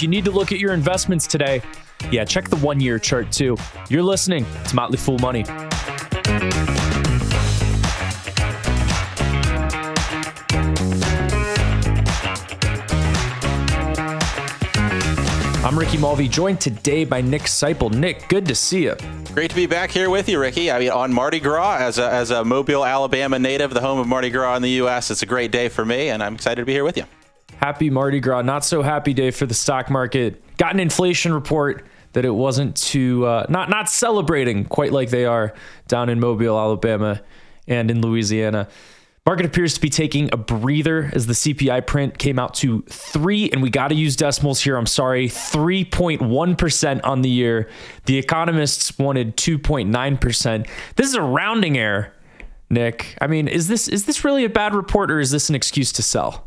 You need to look at your investments today, yeah, check the one year chart too. You're listening to Motley Fool Money. I'm Ricky Mulvey, joined today by Nick Sciple. Nick, good to see you. Great to be back here with you, Ricky. I mean, on Mardi Gras, as a, as a Mobile, Alabama native, the home of Mardi Gras in the U.S., it's a great day for me, and I'm excited to be here with you. Happy Mardi Gras. Not so happy day for the stock market. Got an inflation report that it wasn't too uh, not not celebrating quite like they are down in Mobile, Alabama, and in Louisiana. Market appears to be taking a breather as the CPI print came out to three, and we got to use decimals here. I'm sorry, 3.1% on the year. The economists wanted 2.9%. This is a rounding error, Nick. I mean, is this is this really a bad report, or is this an excuse to sell?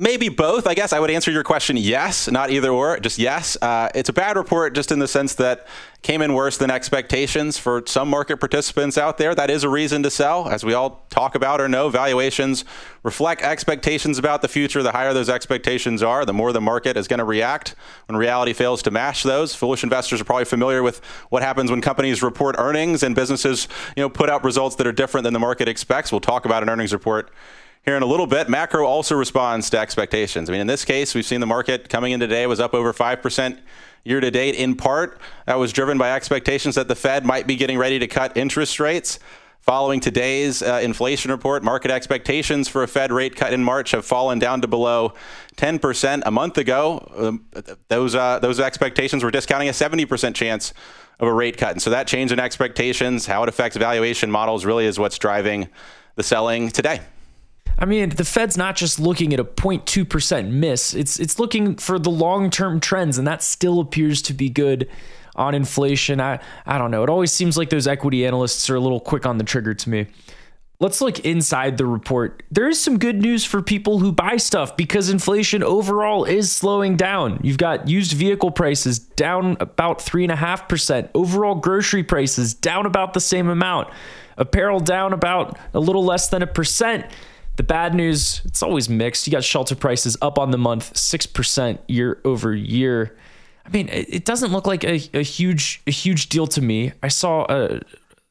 Maybe both. I guess I would answer your question yes, not either or, just yes. Uh, it's a bad report just in the sense that came in worse than expectations for some market participants out there. That is a reason to sell. As we all talk about or know, valuations reflect expectations about the future. The higher those expectations are, the more the market is going to react when reality fails to match those. Foolish investors are probably familiar with what happens when companies report earnings and businesses, you know, put out results that are different than the market expects. We'll talk about an earnings report here in a little bit. Macro also responds to expectations. I mean, in this case, we've seen the market coming in today was up over 5% year to date. In part, that was driven by expectations that the Fed might be getting ready to cut interest rates. Following today's uh, inflation report, market expectations for a Fed rate cut in March have fallen down to below 10%. A month ago, um, those, uh, those expectations were discounting a 70% chance of a rate cut. And so that change in expectations, how it affects valuation models, really is what's driving the selling today. I mean, the Fed's not just looking at a 0.2% miss. It's it's looking for the long-term trends and that still appears to be good on inflation. I I don't know. It always seems like those equity analysts are a little quick on the trigger to me. Let's look inside the report. There is some good news for people who buy stuff because inflation overall is slowing down. You've got used vehicle prices down about 3.5%, overall grocery prices down about the same amount, apparel down about a little less than a percent. The bad news, it's always mixed. You got shelter prices up on the month, 6% year over year. I mean, it doesn't look like a, a huge a huge deal to me. I saw a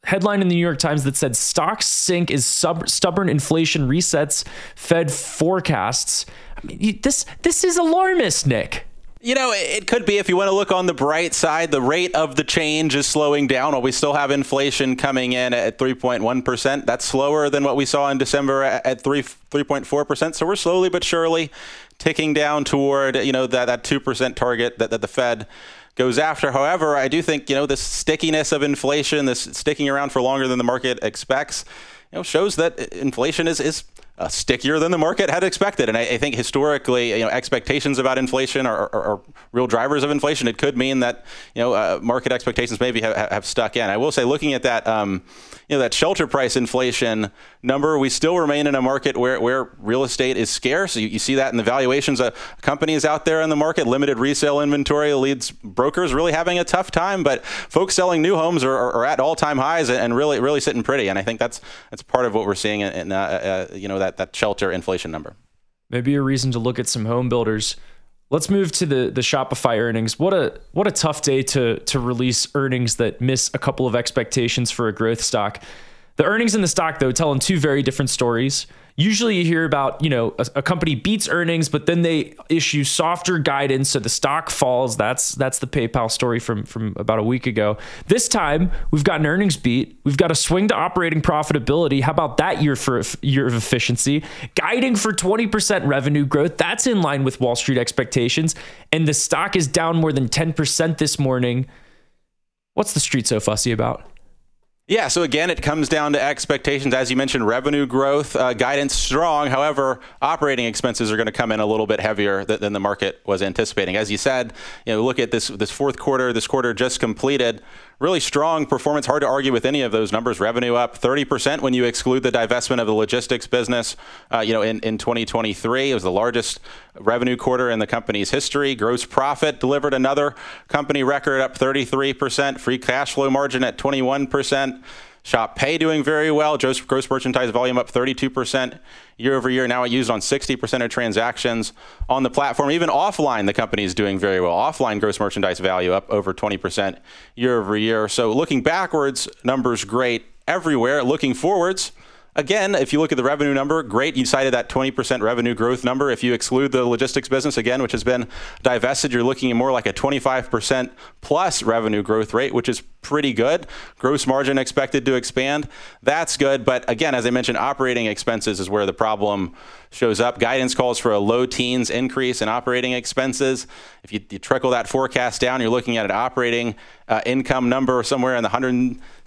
headline in the New York Times that said stocks sink as sub, stubborn inflation resets Fed forecasts. I mean, this this is alarmist, Nick. You know, it could be if you want to look on the bright side, the rate of the change is slowing down while we still have inflation coming in at 3.1%. That's slower than what we saw in December at 3 3.4%. So we're slowly but surely ticking down toward, you know, that, that 2% target that, that the Fed goes after. However, I do think, you know, this stickiness of inflation, this sticking around for longer than the market expects, you know, shows that inflation is, is uh, stickier than the market had expected. And I, I, think historically, you know, expectations about inflation are, are, are, real drivers of inflation. It could mean that you know uh, market expectations maybe have, have, stuck in. I will say, looking at that, um, you know, that shelter price inflation number, we still remain in a market where, where real estate is scarce. You, you see that in the valuations of companies out there in the market. Limited resale inventory leads brokers really having a tough time. But folks selling new homes are, are at all time highs and really really sitting pretty. And I think that's that's part of what we're seeing in, in uh, uh, you know that that shelter inflation number. Maybe a reason to look at some home builders. Let's move to the the Shopify earnings. What a what a tough day to to release earnings that miss a couple of expectations for a growth stock. The earnings in the stock though telling two very different stories. Usually you hear about you know a, a, company beats earnings but then they issue softer guidance so the stock falls. That's that's the paypal story from from about a week ago. This time we've got an earnings beat. We've got a swing to operating profitability. How about that year for year of efficiency? Guiding for 20% revenue growth. That's in line with wall street expectations. And the stock is down more than 10% this morning. What's the street so fussy about Yeah, so again, it comes down to expectations. As you mentioned, revenue growth uh, guidance strong. However, operating expenses are going to come in a little bit heavier than, than, the market was anticipating. As you said, you know, look at this this fourth quarter. This quarter just completed really strong performance. Hard to argue with any of those numbers. Revenue up 30% when you exclude the divestment of the logistics business. Uh, you know, in, in 2023, it was the largest revenue quarter in the company's history. Gross profit delivered another company record up 33%. Free cash flow margin at 21%. Shop Pay doing very well. Gross, gross merchandise volume up 32% year over year. Now it used on 60% of transactions on the platform. Even offline, the company is doing very well. Offline gross merchandise value up over 20% year over year. So looking backwards, numbers great everywhere. Looking forwards, Again, if you look at the revenue number, great. You cited that 20% revenue growth number. If you exclude the logistics business, again, which has been divested, you're looking at more like a 25% plus revenue growth rate, which is pretty good. Gross margin expected to expand. That's good. But again, as I mentioned, operating expenses is where the problem shows up. Guidance calls for a low teens increase in operating expenses. If you, you trickle that forecast down, you're looking at an operating uh, income number somewhere in the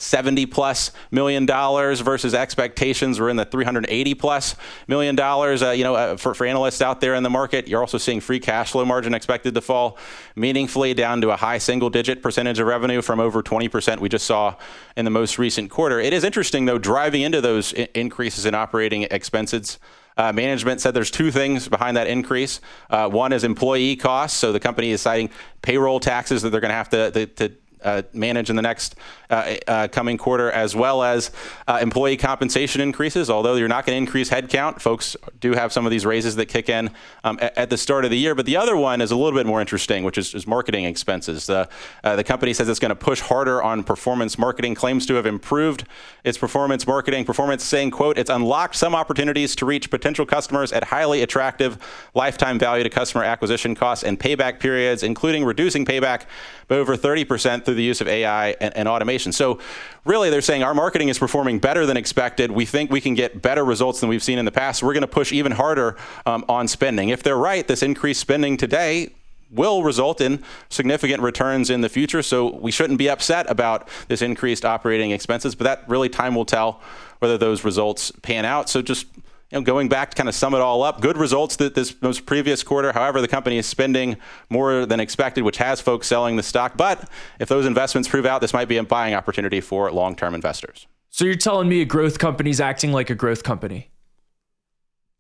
170 plus million dollars versus expectations were in the 380 plus million dollars. Uh, you know, uh, for, for analysts out there in the market, you're also seeing free cash flow margin expected to fall meaningfully down to a high single digit percentage of revenue from over 20% we just saw in the most recent quarter. It is interesting, though, driving into those I- increases in operating expenses. Uh, management said there's two things behind that increase. Uh, one is employee costs. So the company is citing payroll taxes that they're going to have to, to uh, manage in the next uh, uh, coming quarter, as well as uh, employee compensation increases. Although you're not going to increase headcount, folks do have some of these raises that kick in um, at, at, the start of the year. But the other one is a little bit more interesting, which is, is marketing expenses. The, uh, the company says it's going to push harder on performance marketing, claims to have improved its performance marketing. Performance saying, quote, it's unlocked some opportunities to reach potential customers at highly attractive lifetime value to customer acquisition costs and payback periods, including reducing payback by over 30% through the use of AI and, and automation. So, really, they're saying our marketing is performing better than expected. We think we can get better results than we've seen in the past. We're going to push even harder um, on spending. If they're right, this increased spending today will result in significant returns in the future. So we shouldn't be upset about this increased operating expenses, but that really time will tell whether those results pan out. So just you know, going back to kind of sum it all up, good results that this most previous quarter. However, the company is spending more than expected, which has folks selling the stock. But if those investments prove out, this might be a buying opportunity for long-term investors. So you're telling me a growth company is acting like a growth company?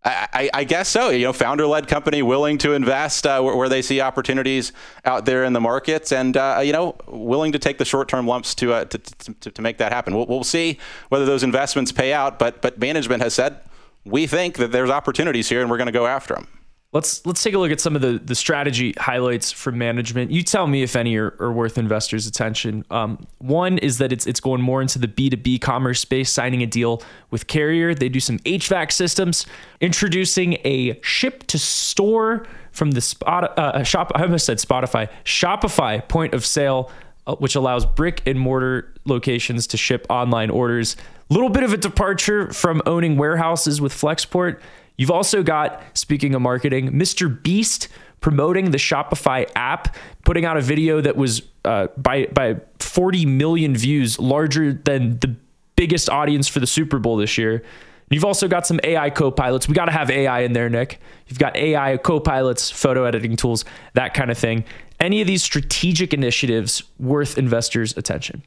I, I, I guess so. You know, founder-led company willing to invest uh, where, where, they see opportunities out there in the markets, and uh, you know, willing to take the short-term lumps to, uh, to, to, to make that happen. We'll, we'll see whether those investments pay out. But but management has said we think that there's opportunities here and we're going to go after them. Let's let's take a look at some of the the strategy highlights from management. You tell me if any are, are worth investors' attention. Um, one is that it's it's going more into the B two B commerce space, signing a deal with Carrier. They do some HVAC systems, introducing a ship to store from the spot uh, shop. I almost said Spotify Shopify point of sale, uh, which allows brick and mortar locations to ship online orders little bit of a departure from owning warehouses with Flexport. You've also got, speaking of marketing, Mr. Beast promoting the Shopify app, putting out a video that was uh, by by 40 million views, larger than the biggest audience for the Super Bowl this year. You've also got some AI co-pilots. We got to have AI in there, Nick. You've got AI co-pilots, photo editing tools, that kind of thing. Any of these strategic initiatives worth investors' attention?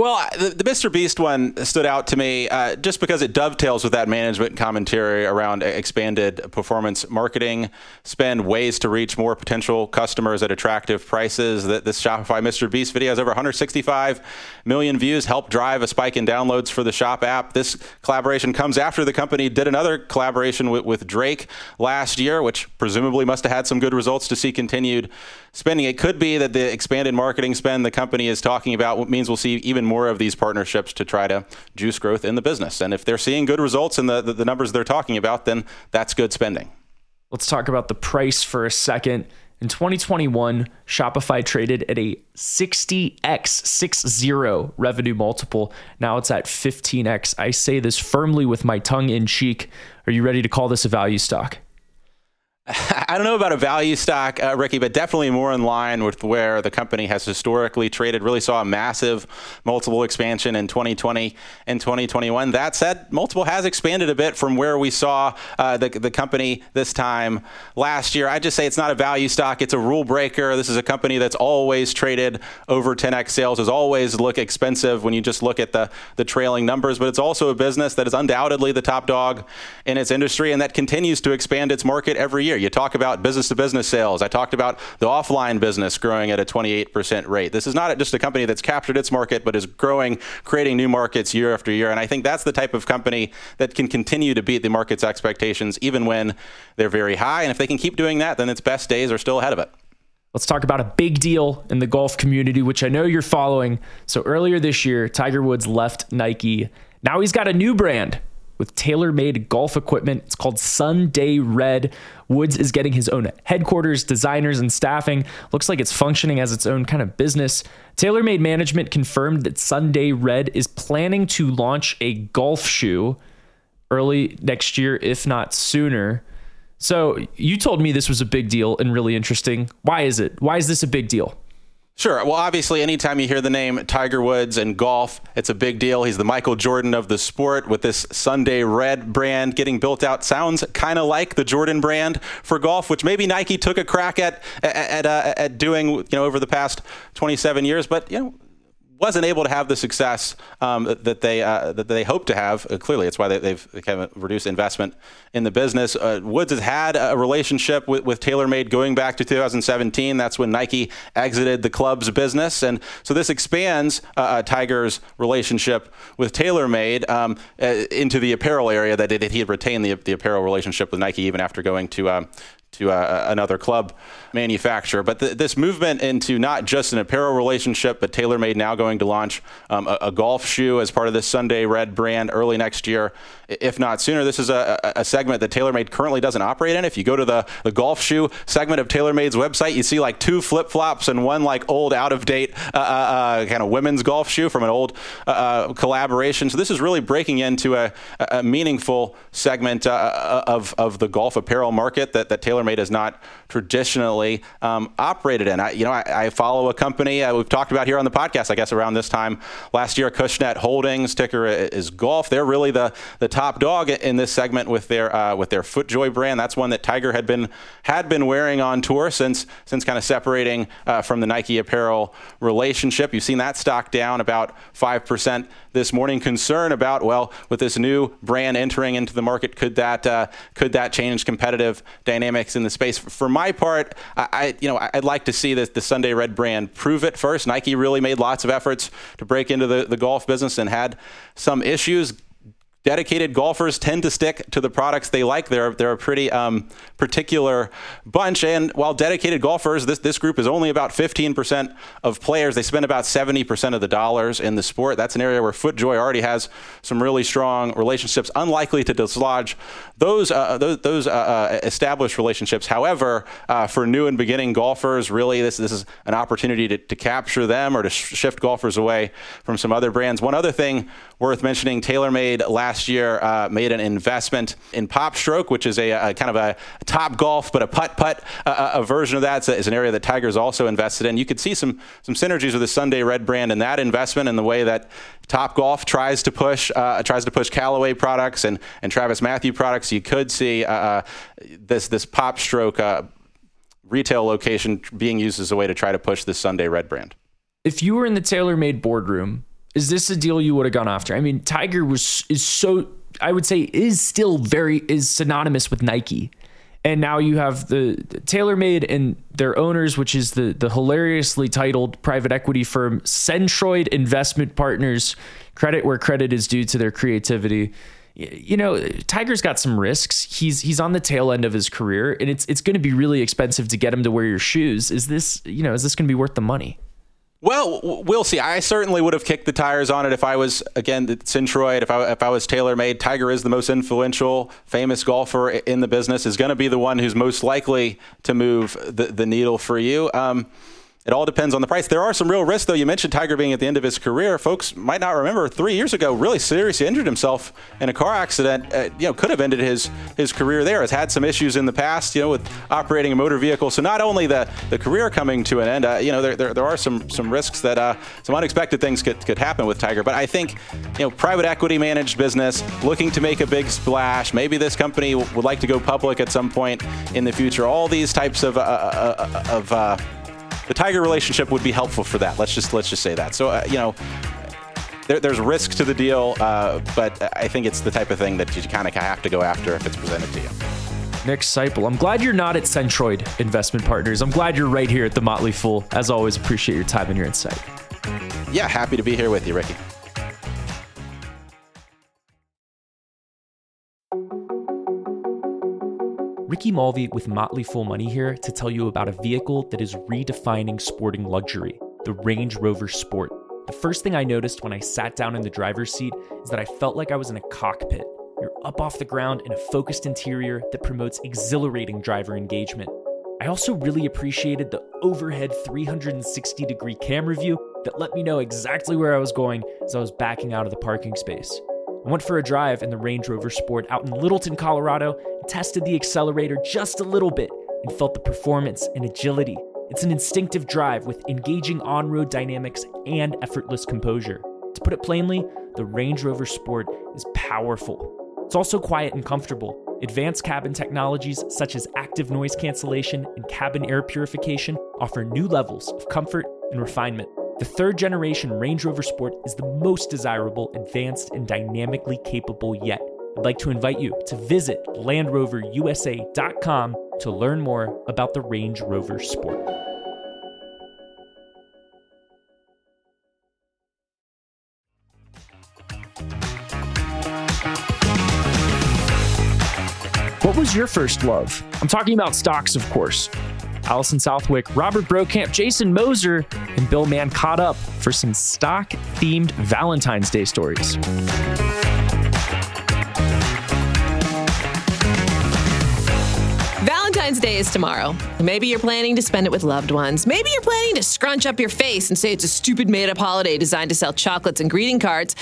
Well, the, the, Mr. Beast one stood out to me uh, just because it dovetails with that management commentary around expanded performance marketing spend, ways to reach more potential customers at attractive prices. That this Shopify Mr. Beast video has over 165 million views, helped drive a spike in downloads for the Shop app. This collaboration comes after the company did another collaboration with, with Drake last year, which presumably must have had some good results to see continued spending. It could be that the expanded marketing spend the company is talking about means we'll see even more of these partnerships to try to juice growth in the business. And if they're seeing good results in the, the, the numbers they're talking about, then that's good spending. Let's talk about the price for a second. In 2021, Shopify traded at a 60x, 60 revenue multiple. Now it's at 15x. I say this firmly with my tongue in cheek. Are you ready to call this a value stock? I don't know about a value stock, uh, Ricky, but definitely more in line with where the company has historically traded. Really saw a massive multiple expansion in 2020 and 2021. That said, multiple has expanded a bit from where we saw uh, the, the company this time last year. I just say it's not a value stock, it's a rule breaker. This is a company that's always traded over 10x sales, has always look expensive when you just look at the, the trailing numbers, but it's also a business that is undoubtedly the top dog in its industry and that continues to expand its market every year. You talk about business to business sales. I talked about the offline business growing at a 28% rate. This is not just a company that's captured its market, but is growing, creating new markets year after year. And I think that's the type of company that can continue to beat the market's expectations, even when they're very high. And if they can keep doing that, then its best days are still ahead of it. Let's talk about a big deal in the golf community, which I know you're following. So earlier this year, Tiger Woods left Nike. Now he's got a new brand with TaylorMade golf equipment. It's called Sunday Red. Woods is getting his own headquarters, designers, and staffing. Looks like it's functioning as its own kind of business. TaylorMade management confirmed that Sunday Red is planning to launch a golf shoe early next year, if not sooner. So you told me this was a big deal and really interesting. Why is it? Why is this a big deal? Sure. Well, obviously, anytime you hear the name Tiger Woods and golf, it's a big deal. He's the Michael Jordan of the sport with this Sunday Red brand getting built out. Sounds kind of like the Jordan brand for golf, which maybe Nike took a crack at at, at, uh, at doing you know over the past 27 years. But you know wasn't able to have the success um, that they uh, that they hope to have. Uh, clearly, it's why they, have kind of reduced investment in the business. Uh, Woods has had a relationship with, with TaylorMade going back to 2017. That's when Nike exited the club's business, and so this expands uh, uh, Tiger's relationship with TaylorMade um, uh, into the apparel area that, he had retained the, the apparel relationship with Nike even after going to um, to another club manufacturer. But th- this movement into not just an apparel relationship, but TaylorMade now going to launch um, a, a, golf shoe as part of this Sunday Red brand early next year, if not sooner. This is a, a, segment that TaylorMade currently doesn't operate in. If you go to the, the golf shoe segment of TaylorMade's website, you see like two flip flops and one like old out of date uh, uh, uh kind of women's golf shoe from an old uh, uh, collaboration. So this is really breaking into a, a meaningful segment uh, of, of the golf apparel market that, that TaylorMade has not traditionally um, operated in. I, you know, I, I follow a company uh, we've talked about here on the podcast. I guess around this time last year, Cushnet Holdings ticker is Golf. They're really the the top dog in this segment with their uh, with their FootJoy brand. That's one that Tiger had been had been wearing on tour since since kind of separating uh, from the Nike apparel relationship. You've seen that stock down about five percent this morning. Concern about well, with this new brand entering into the market, could that uh, could that change competitive dynamics in the space? For my part, I you know I'd like to see this the Sunday Red brand prove it first. Nike really made lots of efforts to break into the, the golf business and had some issues dedicated golfers tend to stick to the products they like. They're they're a pretty um, particular bunch. And while dedicated golfers, this this group is only about 15% of players. They spend about 70% of the dollars in the sport. That's an area where FootJoy already has some really strong relationships, unlikely to dislodge those uh, those, those uh, uh, established relationships. However, uh, for new and beginning golfers, really this this is an opportunity to, to capture them or to sh- shift golfers away from some other brands. One other thing worth mentioning: TaylorMade last year uh, made an investment in PopStroke, which is a, a kind of a top golf but a putt putt uh, a version of that. It's an area that Tiger's also invested in. You could see some some synergies with the Sunday Red brand and that investment and the way that Top Golf tries to push tries to push Callaway products and and TravisMathew products you could see uh, uh, this this PopStroke uh, retail location being used as a way to try to push this Sunday Red brand. If you were in the TaylorMade boardroom, is this a deal you would have gone after? I mean, Tiger was is so I would say is still very is synonymous with Nike. And now you have the, the TaylorMade and their owners, which is the the hilariously titled private equity firm Centroid Investment Partners. Credit where credit is due to their creativity you know, Tiger's got some risks. He's he's on the tail end of his career, and it's it's going to be really expensive to get him to wear your shoes. Is this you know is this going to be worth the money? Well, we'll see. I certainly would have kicked the tires on it if I was again Centroid. If I if I was TaylorMade, Tiger is the most influential, famous golfer in the business. Is going to be the one who's most likely to move the, the needle for you. Um, it all depends on the price. There are some real risks, though. You mentioned Tiger being at the end of his career. Folks might not remember three years ago, really seriously injured himself in a car accident. Uh, you know, could have ended his his career there. Has had some issues in the past, you know, with operating a motor vehicle. So not only the the career coming to an end, uh, you know, there, there, there are some some risks that uh, some unexpected things could could happen with Tiger. But I think, you know, private equity managed business looking to make a big splash. Maybe this company would like to go public at some point in the future. All these types of uh, uh, uh, of the Tiger relationship would be helpful for that. Let's just let's just say that. So uh, you know, there, there's risk to the deal, uh, but I think it's the type of thing that you kind of have to go after if it's presented to you. Nick Sciple, I'm glad you're not at Centroid Investment Partners. I'm glad you're right here at the Motley Fool. As always, appreciate your time and your insight. Yeah, happy to be here with you, Ricky. Ricky Mulvey with Motley Fool Money here to tell you about a vehicle that is redefining sporting luxury the Range Rover Sport. The first thing I noticed when I sat down in the driver's seat is that I felt like I was in a cockpit. You're up off the ground in a focused interior that promotes exhilarating driver engagement. I also really appreciated the overhead 360 degree camera view that let me know exactly where I was going as I was backing out of the parking space. I went for a drive in the Range Rover Sport out in Littleton, Colorado, and tested the accelerator just a little bit and felt the performance and agility. It's an instinctive drive with engaging on road dynamics and effortless composure. To put it plainly, the Range Rover Sport is powerful. It's also quiet and comfortable. Advanced cabin technologies such as active noise cancellation and cabin air purification offer new levels of comfort and refinement. The third generation Range Rover Sport is the most desirable, advanced, and dynamically capable yet. I'd like to invite you to visit LandRoverUSA.com to learn more about the Range Rover Sport. What was your first love? I'm talking about stocks, of course. Alison Southwick, Robert Brokamp, Jason Moser, and Bill Mann caught up for some stock themed Valentine's Day stories. Valentine's Day is tomorrow. Maybe you're planning to spend it with loved ones. Maybe you're planning to scrunch up your face and say it's a stupid made up holiday designed to sell chocolates and greeting cards.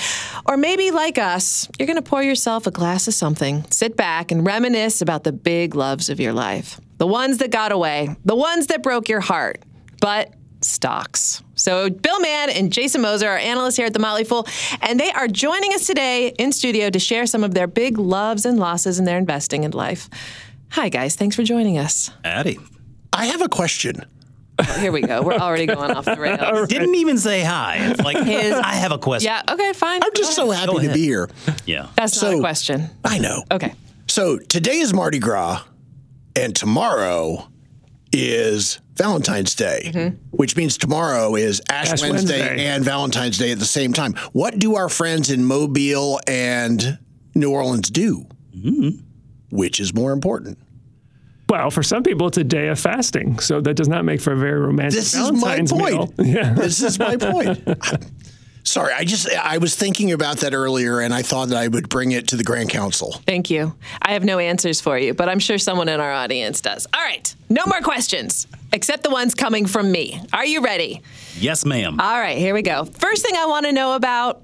Or maybe, like us, you're going to pour yourself a glass of something, sit back, and reminisce about the big loves of your life. The ones that got away, the ones that broke your heart. But stocks. So, Bill Mann and Jason Moser are analysts here at the Motley Fool, and they are joining us today in studio to share some of their big loves and losses in their investing in life. Hi, guys. Thanks for joining us. Addy. I have a question. Oh, here we go. We're already going off the rails. Didn't even say hi. It's like, His- I have a question. Yeah, okay, fine. I'm just so happy to be here. Yeah. That's not a so- question. I know. Okay. So today is Mardi Gras, and tomorrow is Valentine's Day, mm-hmm. which means tomorrow is Ash, Ash Wednesday, Wednesday. and Valentine's Day at the same time. What do our friends in Mobile and New Orleans do? Mm-hmm. Which is more important? Well, for some people, it's a day of fasting, so that does not make for a very romantic This is my point. meal. Yeah. This is my point. Sorry, I just I was thinking about that earlier, and I thought that I would bring it to the Grand Council. Thank you. I have no answers for you, but I'm sure someone in our audience does. All right. No more questions, except the ones coming from me. Are you ready? Yes, ma'am. All right, here we go. First thing I want to know about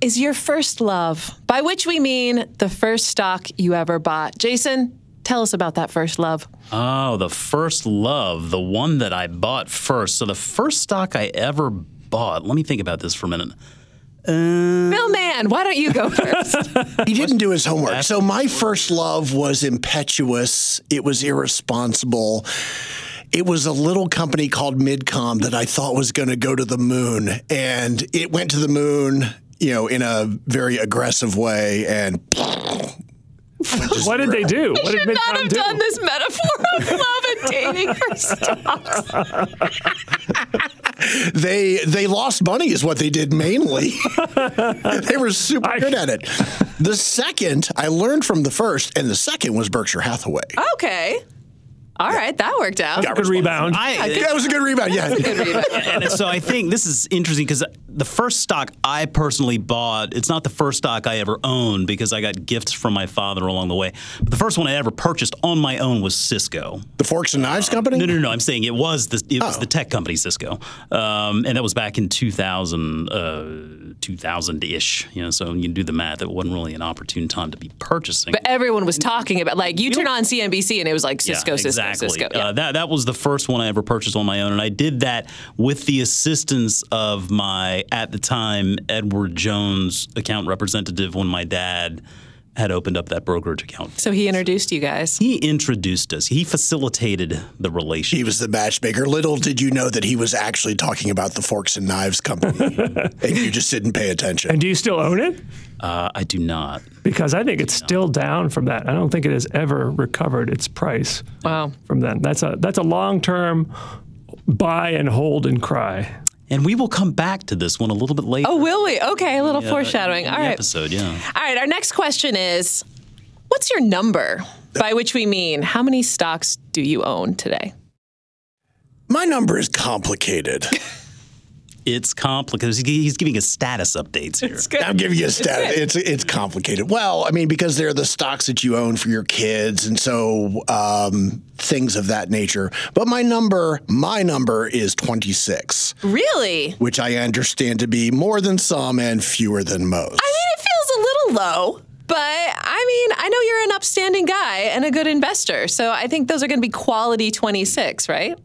is your first love, by which we mean the first stock you ever bought. Jason, tell us about that first love. Oh, the first love, the one that I bought first. So the first stock I ever bought. Let me think about this for a minute. Uh, Bill Mann, why don't you go first? He didn't do his homework. So my first love was impetuous. It was irresponsible. It was a little company called Midcom that I thought was going to go to the moon, and it went to the moon, you know, in a very aggressive way. And What did they do? What did Should not have do? done this metaphor of love and dating for stocks. they they lost money, is what they did mainly. they were super good at it. The second I learned from the first, and the second was Berkshire Hathaway. Okay. All right, that worked out. Good rebound. I, that was a good rebound. Yeah. and so I think this is interesting because the first stock I personally bought, it's not the first stock I ever owned because I got gifts from my father along the way. But the first one I ever purchased on my own was Cisco. The Forks and Knives Company? No, no, no. I'm saying it was the it was Oh. the tech company Cisco, um, and that was back in 2000, uh, 2000 ish. You know, so you can do the math. It wasn't really an opportune time to be purchasing. But everyone was talking about like you turn on CNBC and it was like Cisco, yeah, Cisco, exactly. Cisco. Uh, that that was the first one I ever purchased on my own, and I did that with the assistance of my at the time Edward Jones account representative when my dad had opened up that brokerage account. So he introduced you guys. He introduced us. He facilitated the relationship. He was the matchmaker. Little did you know that he was actually talking about the Forks and Knives Company, and you just didn't pay attention. And do you still own it? Uh, I do not. Because I think it's still down from that. I don't think it has ever recovered its price Wow. from then. That's a that's a long term buy and hold and cry. And we will come back to this one a little bit later. Oh, will we? Okay, a little foreshadowing. in All episode, yeah. All right, our next question is what's your number? By which we mean how many stocks do you own today? My number is complicated. It's complicated. He's giving us status updates here. I'm giving you a stat. It's it's complicated. Well, I mean, because they're the stocks that you own for your kids, and so um, things of that nature. But my number, my number is 26, Really? which I understand to be more than some and fewer than most. I mean, it feels a little low. But I mean, I know you're an upstanding guy and a good investor. So I think those are going to be quality 26, right?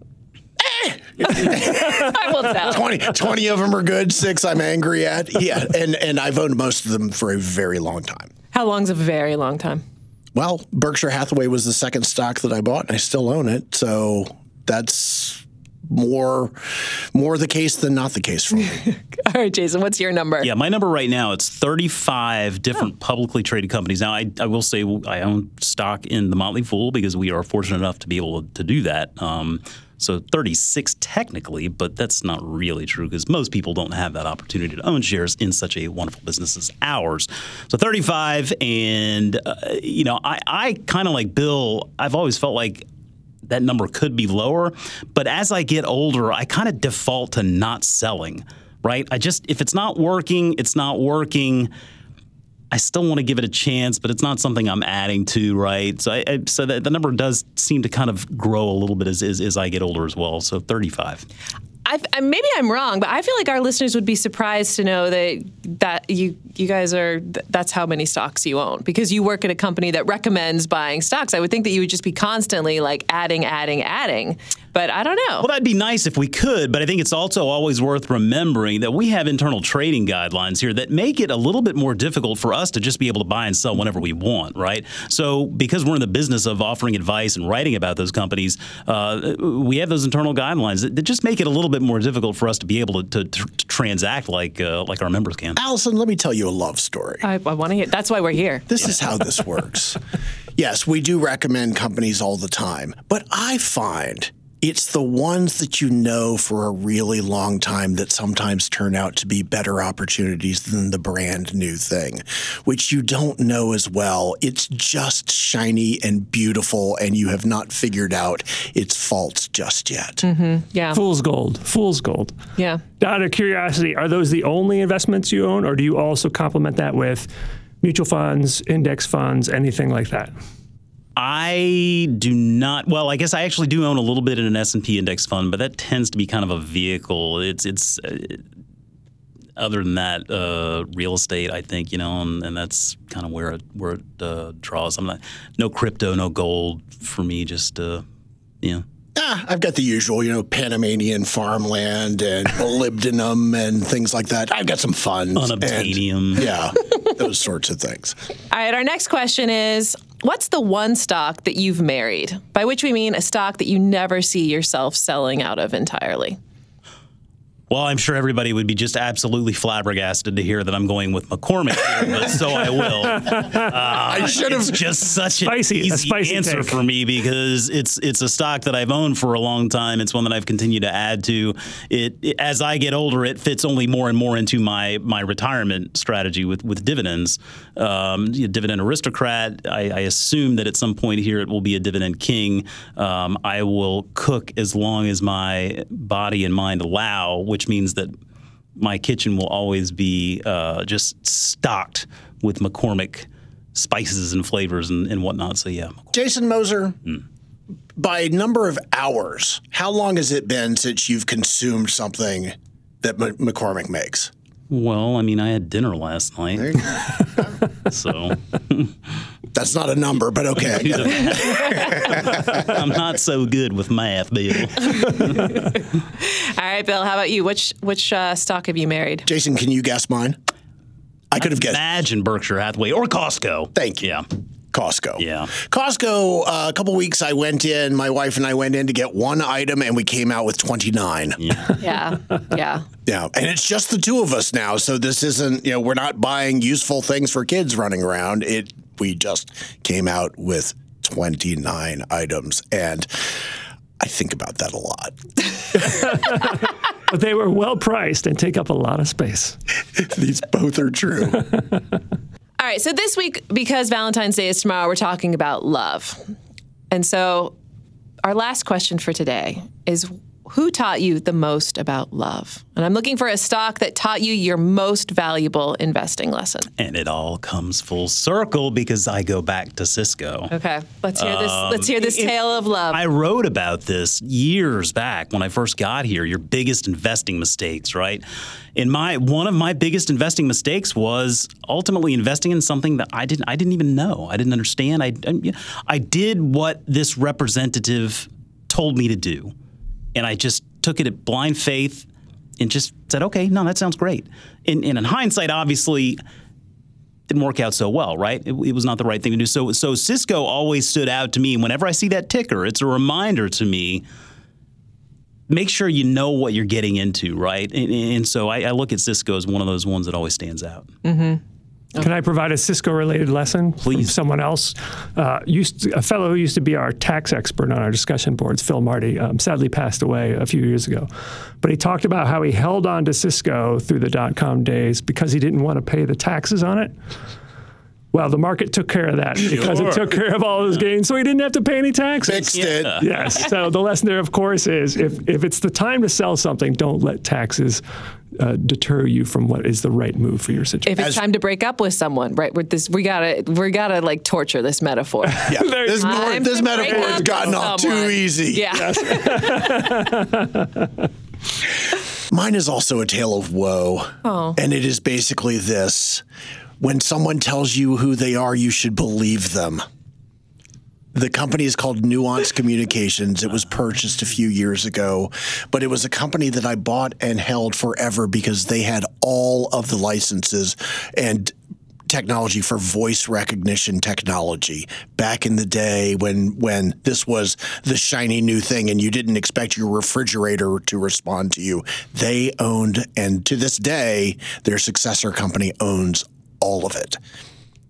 I will tell. 20, 20 of them are good. Six I'm angry at. Yeah, and and I've owned most of them for a very long time. How long's a very long time? Well, Berkshire Hathaway was the second stock that I bought, and I still own it. So that's more more the case than not the case for me. All right, Jason, what's your number? Yeah, my number right now it's 35 different publicly traded companies. Now, I, I will say I own stock in the Motley Fool because we are fortunate enough to be able to do that. Um, so 36 technically, but that's not really true because most people don't have that opportunity to own shares in such a wonderful business as ours. So 35, and uh, you know, I, I kind of like Bill. I've always felt like that number could be lower. But as I get older, I kind of default to not selling, right? I just, if it's not working, it's not working. I still want to give it a chance, but it's not something I'm adding to, right? So, I, I, so the, the number does seem to kind of grow a little bit as, as, as I get older as well. So 35. I, maybe I'm wrong, but I feel like our listeners would be surprised to know that that you you guys are that's how many stocks you own because you work at a company that recommends buying stocks. I would think that you would just be constantly like adding, adding, adding. But I don't know. Well, that'd be nice if we could, but I think it's also always worth remembering that we have internal trading guidelines here that make it a little bit more difficult for us to just be able to buy and sell whenever we want, right? So, because we're in the business of offering advice and writing about those companies, uh, we have those internal guidelines that, that just make it a little bit more difficult for us to be able to, to, to transact like uh, like our members can. Alison, let me tell you a love story. I, I want to hear. That's why we're here. This is how this works. yes, we do recommend companies all the time, but I find it's the ones that you know for a really long time that sometimes turn out to be better opportunities than the brand new thing, which you don't know as well. It's just shiny and beautiful, and you have not figured out its faults just yet. Mm-hmm. Yeah, Fool's gold. Fool's gold. yeah. Out of curiosity, are those the only investments you own, or do you also complement that with mutual funds, index funds, anything like that? I do not. Well, I guess I actually do own a little bit in an S and P index fund, but that tends to be kind of a vehicle. It's it's. Uh, other than that, uh, real estate, I think you know, and, and that's kind of where it where it uh, draws. I'm not no crypto, no gold for me. Just uh, you know, Ah, I've got the usual, you know, Panamanian farmland and molybdenum and things like that. I've got some funds. and- unobtainium. yeah, those sorts of things. All right, our next question is What's the one stock that you've married? By which we mean a stock that you never see yourself selling out of entirely. Well, I'm sure everybody would be just absolutely flabbergasted to hear that I'm going with McCormick, here, but so I will. Uh, I should have. just such an Spicy- a easy spicy answer take. for me because it's it's a stock that I've owned for a long time. It's one that I've continued to add to. It, it- as I get older, it fits only more and more into my my retirement strategy with with dividends. Um, dividend aristocrat. I, I assume that at some point here it will be a dividend king. Um, I will cook as long as my body and mind allow, which means that my kitchen will always be uh, just stocked with McCormick spices and flavors and, and whatnot. So yeah, Jason Moser, by number of hours, how long has it been since you've consumed something that M- McCormick makes? Well, I mean, I had dinner last night, so That's not a number, but okay. I get it. I'm not so good with math, Bill. All right, Bill. How about you? Which which uh, stock have you married? Jason, can you guess mine? I could have guessed Imagine Berkshire Hathaway or Costco. Thank you. Yeah, Costco. Yeah. Costco, uh, a couple weeks I went in, my wife and I went in to get one item and we came out with 29. Yeah. Yeah, yeah. And it's just the two of us now. So this isn't, you know, we're not buying useful things for kids running around. It we just came out with 29 items and I think about that a lot. But they were well priced and take up a lot of space. These both are true. All right, so this week, because Valentine's Day is tomorrow, we're talking about love. And so our last question for today is who taught you the most about love? And I'm looking for a stock that taught you your most valuable investing lesson. and it all comes full circle because I go back to Cisco. Okay, let's hear this. Um, let's hear this tale of love. I wrote about this years back when I first got here. Your biggest investing mistakes, right? In my one of my biggest investing mistakes was ultimately investing in something that I didn't I didn't even know. I didn't understand. I I, I did what this representative told me to do, and I just took it at blind faith and just said, "Okay, no, that sounds great." And, and in hindsight, obviously didn't work out so well, right? It, it was not the right thing to do. So, so Cisco always stood out to me. Whenever I see that ticker, it's a reminder to me. Make sure you know what you're getting into, right? And, and so I, I look at Cisco as one of those ones that always stands out. Mm-hmm. Can I provide a Cisco related lesson? Please. From someone else. Uh, used to, a fellow who used to be our tax expert on our discussion boards, Phil Marty, um, sadly passed away a few years ago. But he talked about how he held on to Cisco through the dot com days because he didn't want to pay the taxes on it. Well, the market took care of that because it took care of all those gains, so he didn't have to pay any taxes. Fixed it. Yes. So the lesson there, of course, is if, if it's the time to sell something, don't let taxes uh, deter you from what is the right move for your situation. if it's time to break up with someone, right? With this, we gotta, we gotta like torture this metaphor. Yeah. This, more, this metaphor has gotten off someone. too easy. Yeah. Mine is also a tale of woe. And it is basically this when someone tells you who they are, you should believe them. The company is called Nuance Communications. It was purchased a few years ago, but it was a company that I bought and held forever because they had all of the licenses and technology for voice recognition technology back in the day when when this was the shiny new thing and you didn't expect your refrigerator to respond to you they owned and to this day their successor company owns all of it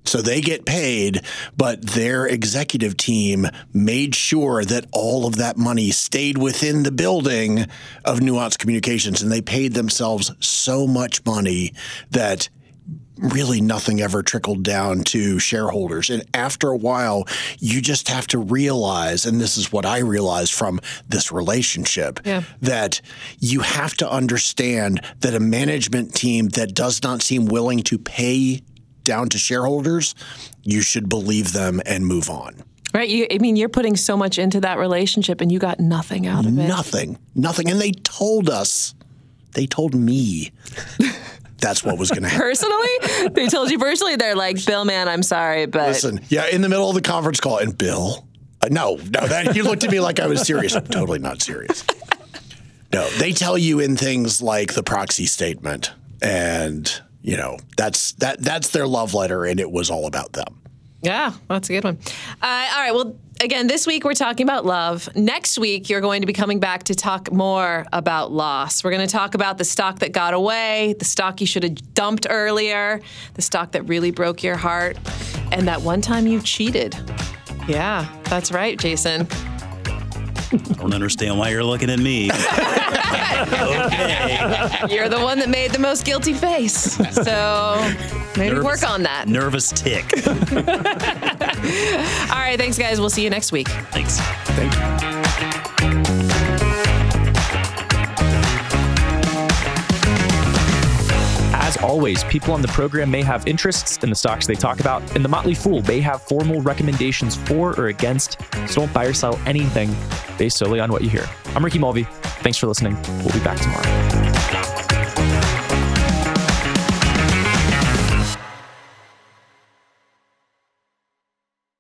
so they get paid, but their executive team made sure that all of that money stayed within the building of Nuance Communications. And they paid themselves so much money that really nothing ever trickled down to shareholders. And after a while, you just have to realize, and this is what I realized from this relationship, Yeah. that you have to understand that a management team that does not seem willing to pay down to shareholders, you should believe them and move on. Right. You, I mean, you're putting so much into that relationship, and you got nothing out of it. Nothing, nothing. And they told us, they told me that's what was going to happen. Personally, they told you personally. They're like, Bill, man, I'm sorry, but Listen, yeah, in the middle of the conference call, and Bill, uh, no, no, that you looked at me like I was serious. I'm totally not serious. No, they tell you in things like the proxy statement, and you know that's that that's their love letter, and it was all about them. Yeah, that's a good one. Uh, all right. Well, again, this week we're talking about love. Next week, you're going to be coming back to talk more about loss. We're going to talk about the stock that got away, the stock you should have dumped earlier, the stock that really broke your heart, and that one time you cheated. Yeah, that's right, Jason. I don't understand why you're looking at me. okay. You're the one that made the most guilty face. So maybe Nervous- work on that. Nervous tick. All right, thanks, guys. We'll see you next week. Thanks. As always, people on the program may have interests in the stocks they talk about, and the Motley Fool may have formal recommendations for or against, so don't buy or sell anything based solely on what you hear. I'm Ricky Mulvey. Thanks for listening. We'll be back tomorrow.